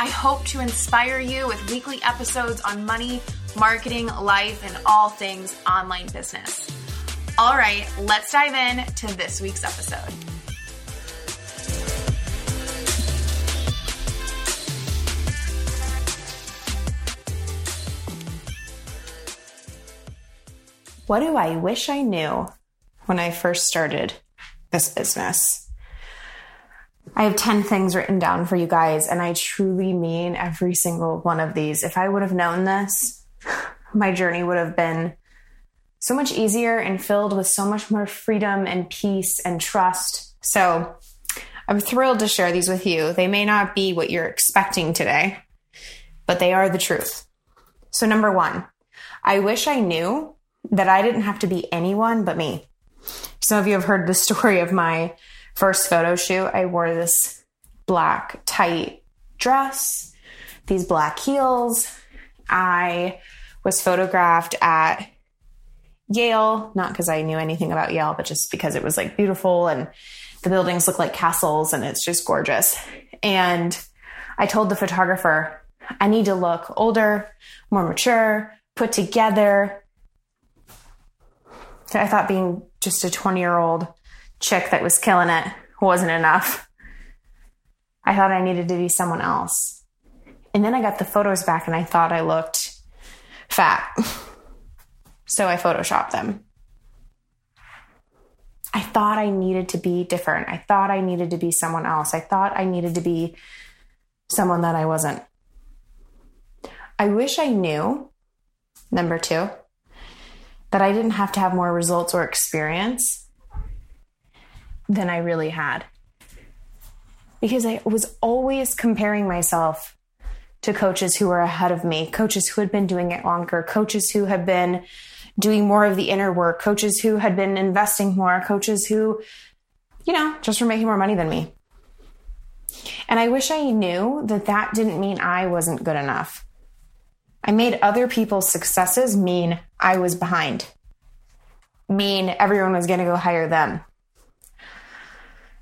I hope to inspire you with weekly episodes on money, marketing, life, and all things online business. All right, let's dive in to this week's episode. What do I wish I knew when I first started this business? I have 10 things written down for you guys, and I truly mean every single one of these. If I would have known this, my journey would have been so much easier and filled with so much more freedom and peace and trust. So I'm thrilled to share these with you. They may not be what you're expecting today, but they are the truth. So, number one, I wish I knew that I didn't have to be anyone but me. Some of you have heard the story of my first photo shoot, I wore this black tight dress, these black heels. I was photographed at Yale, not because I knew anything about Yale, but just because it was like beautiful and the buildings look like castles and it's just gorgeous. And I told the photographer, I need to look older, more mature, put together. I thought being just a 20 year old chick that was killing it wasn't enough. I thought I needed to be someone else. And then I got the photos back and I thought I looked fat. so I photoshopped them. I thought I needed to be different. I thought I needed to be someone else. I thought I needed to be someone that I wasn't. I wish I knew, number two, that I didn't have to have more results or experience than I really had. Because I was always comparing myself to coaches who were ahead of me, coaches who had been doing it longer, coaches who had been doing more of the inner work, coaches who had been investing more, coaches who, you know, just were making more money than me. And I wish I knew that that didn't mean I wasn't good enough. I made other people's successes mean I was behind, mean everyone was going to go hire them.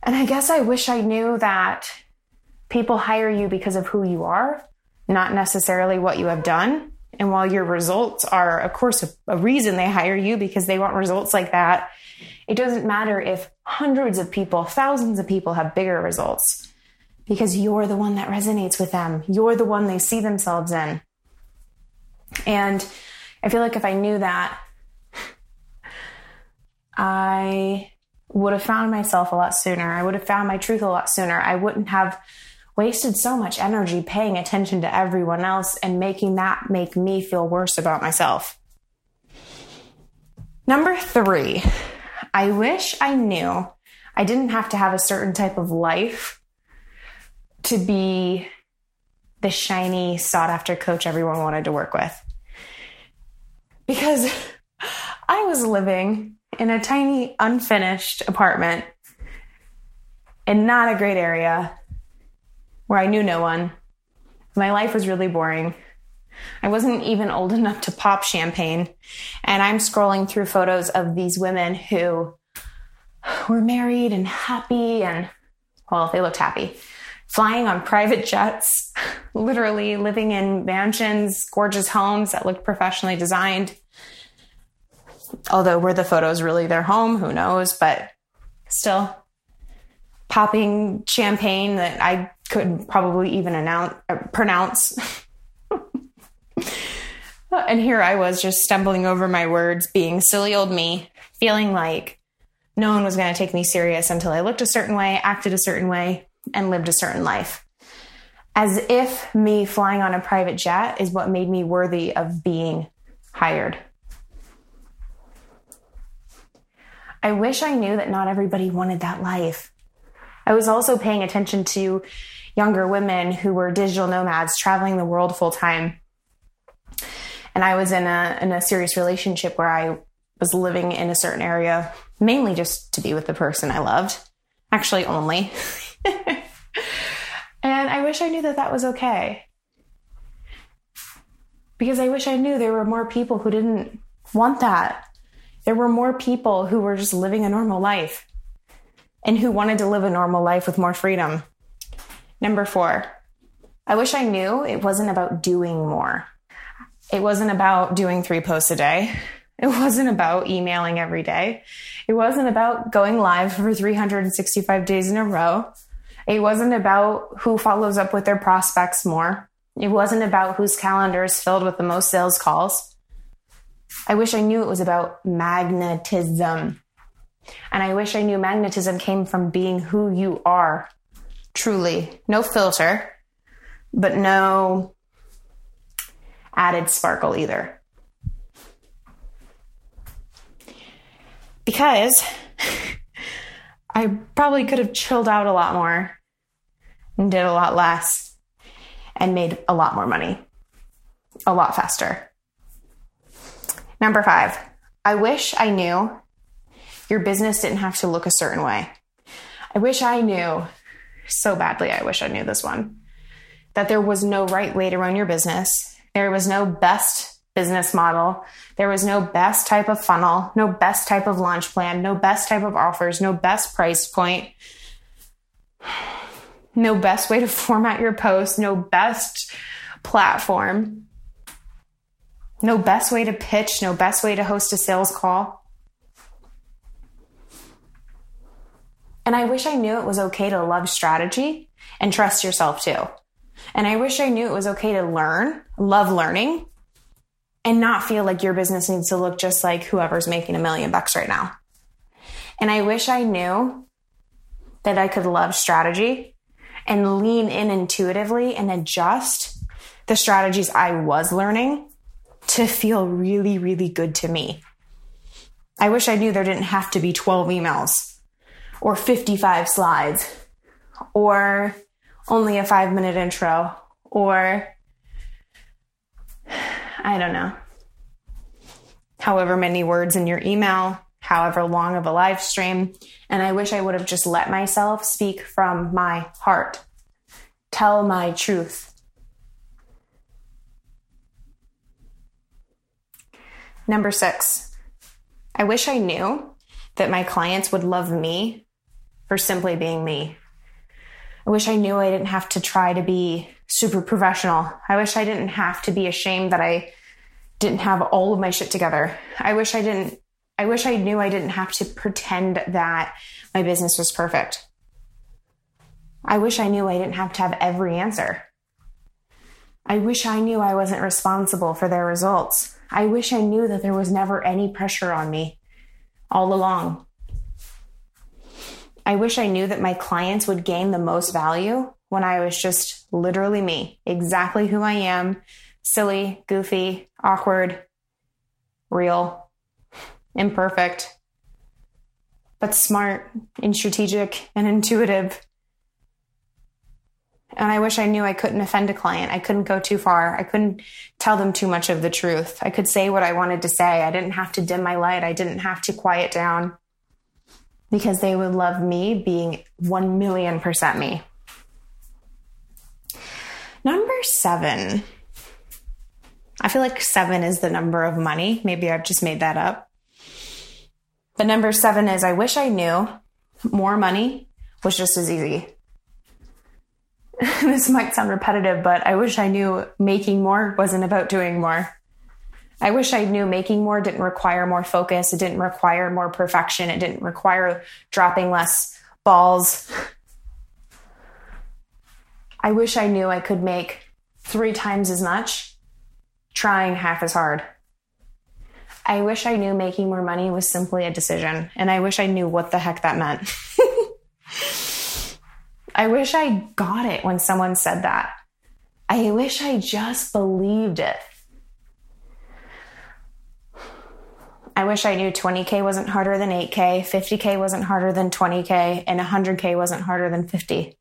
And I guess I wish I knew that people hire you because of who you are, not necessarily what you have done. And while your results are, of course, a, a, reason they hire you because they want results like that, it doesn't matter if hundreds of people, thousands of people have bigger results because you're the one that resonates with them. You're the one they see themselves in. And I feel like if I knew that, I would have found myself a lot sooner. I would have found my truth a lot sooner. I wouldn't have wasted so much energy paying attention to everyone else and making that make me feel worse about myself. Number three, I wish I knew I didn't have to have a certain type of life to be the shiny, sought after coach everyone wanted to work with. Because I was living in a tiny, unfinished apartment in not a great area where I knew no one. My life was really boring. I wasn't even old enough to pop champagne. And I'm scrolling through photos of these women who were married and happy and, well, they looked happy. Flying on private jets, literally living in mansions, gorgeous homes that looked professionally designed. Although were the photos really their home? Who knows? But still, popping champagne that I couldn't probably even announce, uh, pronounce. and here I was just stumbling over my words, being silly old me, feeling like no one was going to take me serious until I looked a certain way, acted a certain way, and lived a certain life. As if me flying on a private jet is what made me worthy of being hired. I wish I knew that not everybody wanted that life. I was also paying attention to younger women who were digital nomads traveling the world full time. And I was in a in a serious relationship where I was living in a certain area mainly just to be with the person I loved. Actually only. and I wish I knew that that was okay. Because I wish I knew there were more people who didn't want that. There were more people who were just living a normal life and who wanted to live a normal life with more freedom. Number four, I wish I knew it wasn't about doing more. It wasn't about doing three posts a day. It wasn't about emailing every day. It wasn't about going live for 365 days in a row. It wasn't about who follows up with their prospects more. It wasn't about whose calendar is filled with the most sales calls. I wish I knew it was about magnetism. And I wish I knew magnetism came from being who you are truly. No filter, but no added sparkle either. Because I probably could have chilled out a lot more and did a lot less and made a lot more money a lot faster. Number five, I wish I knew your business didn't have to look a certain way. I wish I knew so badly. I wish I knew this one that there was no right way to run your business. There was no best business model. There was no best type of funnel, no best type of launch plan, no best type of offers, no best price point, no best way to format your post, no best platform, no best way to pitch, no best way to host a sales call. And I wish I knew it was okay to love strategy and trust yourself too. And I wish I knew it was okay to learn, love learning, and not feel like your business needs to look just like whoever's making a million bucks right now. And I wish I knew that I could love strategy and lean in intuitively and adjust the strategies I was learning to feel really, really good to me. I wish I knew there didn't have to be 12 emails or 55 slides or only a five minute intro or I don't know, however many words in your email, however long of a live stream. And I wish I would have just let myself speak from my heart, tell my truth. Number six, I wish I knew that my clients would love me for simply being me. I wish I knew I didn't have to try to be super professional. I wish I didn't have to be ashamed that I didn't have all of my shit together. I wish I didn't, I wish I knew I didn't have to pretend that my business was perfect. I wish I knew I didn't have to have every answer. I wish I knew I wasn't responsible for their results. I wish I knew that there was never any pressure on me all along. I wish I knew that my clients would gain the most value when I was just literally me, exactly who I am silly, goofy, awkward, real, imperfect, but smart and strategic and intuitive. And I wish I knew I couldn't offend a client. I couldn't go too far. I couldn't tell them too much of the truth. I could say what I wanted to say. I didn't have to dim my light. I didn't have to quiet down because they would love me being 1 million percent me. Number seven. I feel like seven is the number of money. Maybe I've just made that up. But number seven is I wish I knew more money was just as easy. this might sound repetitive, but I wish I knew making more wasn't about doing more. I wish I knew making more didn't require more focus. It didn't require more perfection. It didn't require dropping less balls. I wish I knew I could make three times as much trying half as hard. I wish I knew making more money was simply a decision, and I wish I knew what the heck that meant. I wish I got it when someone said that. I wish I just believed it. I wish I knew 20K wasn't harder than 8K, 50K wasn't harder than 20K, and 100K wasn't harder than 50.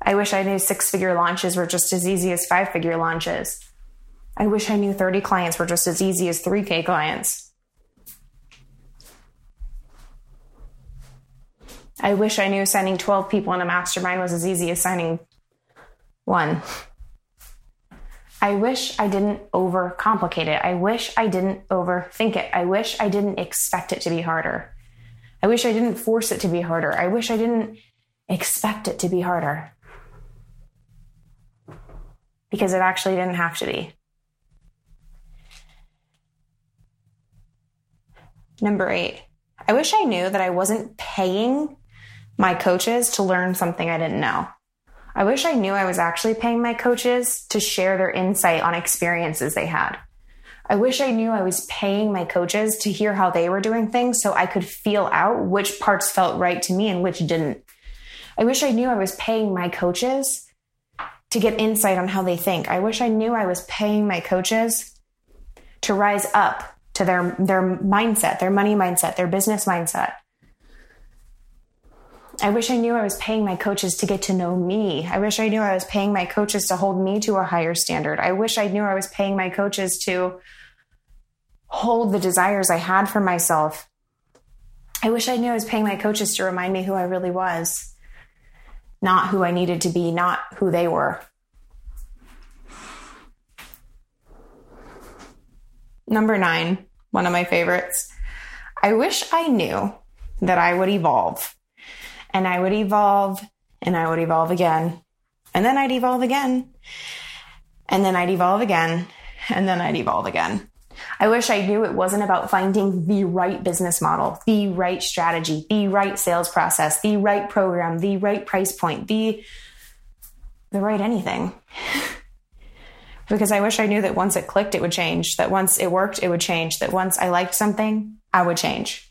I wish I knew six figure launches were just as easy as five figure launches. I wish I knew 30 clients were just as easy as 3K clients. I wish I knew signing 12 people in a mastermind was as easy as signing one. I wish I didn't overcomplicate it. I wish I didn't overthink it. I wish I didn't expect it to be harder. I wish I didn't force it to be harder. I wish I didn't expect it to be harder. Because it actually didn't have to be. Number eight, I wish I knew that I wasn't paying my coaches to learn something I didn't know. I wish I knew I was actually paying my coaches to share their insight on experiences they had. I wish I knew I was paying my coaches to hear how they were doing things so I could feel out which parts felt right to me and which didn't. I wish I knew I was paying my coaches to get insight on how they think. I wish I knew I was paying my coaches to rise up to their their mindset, their money mindset, their business mindset. I wish I knew I was paying my coaches to get to know me. I wish I knew I was paying my coaches to hold me to a higher standard. I wish I knew I was paying my coaches to hold the desires I had for myself. I wish I knew I was paying my coaches to remind me who I really was, not who I needed to be, not who they were. Number nine, one of my favorites. I wish I knew that I would evolve and I would evolve and I would evolve again. And then I'd evolve again. And then I'd evolve again. And then I'd evolve again. I wish I knew it wasn't about finding the right business model, the right strategy, the right sales process, the right program, the right price point, the the right anything. because I wish I knew that once it clicked, it would change. That once it worked, it would change. That once I liked something, I would change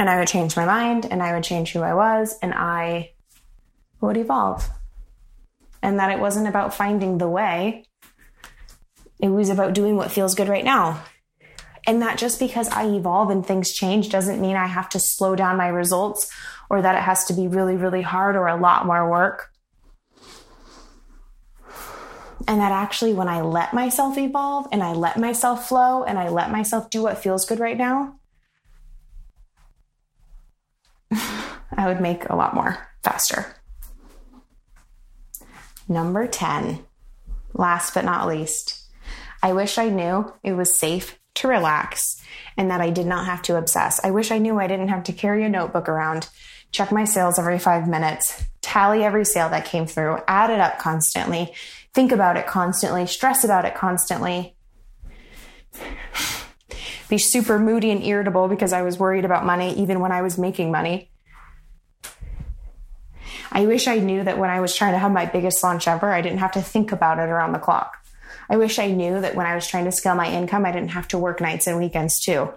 and I would change my mind and I would change who I was and I would evolve. And that it wasn't about finding the way, it was about doing what feels good right now. And that just because I evolve and things change doesn't mean I have to slow down my results or that it has to be really, really hard or a lot more work. And that actually, when I let myself evolve and I let myself flow and I let myself do what feels good right now, I would make a lot more faster. Number 10, last but not least, I wish I knew it was safe to relax and that I did not have to obsess. I wish I knew I didn't have to carry a notebook around, check my sales every five minutes, tally every sale that came through, add it up constantly, think about it constantly, stress about it constantly, be super moody and irritable because I was worried about money even when I was making money. I wish I knew that when I was trying to have my biggest launch ever, I didn't have to think about it around the clock. I wish I knew that when I was trying to scale my income, I didn't have to work nights and weekends too.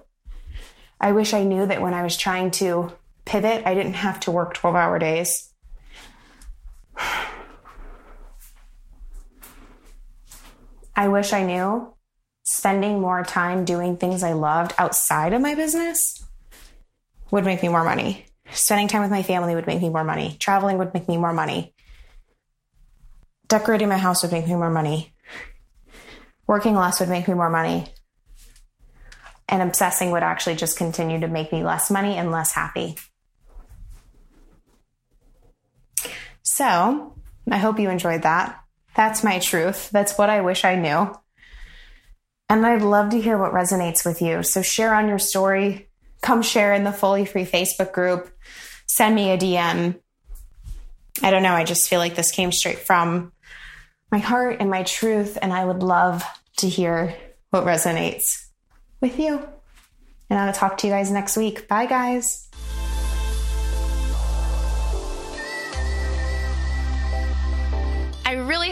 I wish I knew that when I was trying to pivot, I didn't have to work 12 hour days. I wish I knew spending more time doing things I loved outside of my business would make me more money. Spending time with my family would make me more money. Traveling would make me more money. Decorating my house would make me more money. Working less would make me more money. And obsessing would actually just continue to make me less money and less happy. So, I hope you enjoyed that. That's my truth. That's what I wish I knew. And I'd love to hear what resonates with you. So, share on your story, come share in the fully free Facebook group, send me a DM. I don't know. I just feel like this came straight from my heart and my truth. And I would love to hear what resonates with you. And I'll talk to you guys next week. Bye, guys.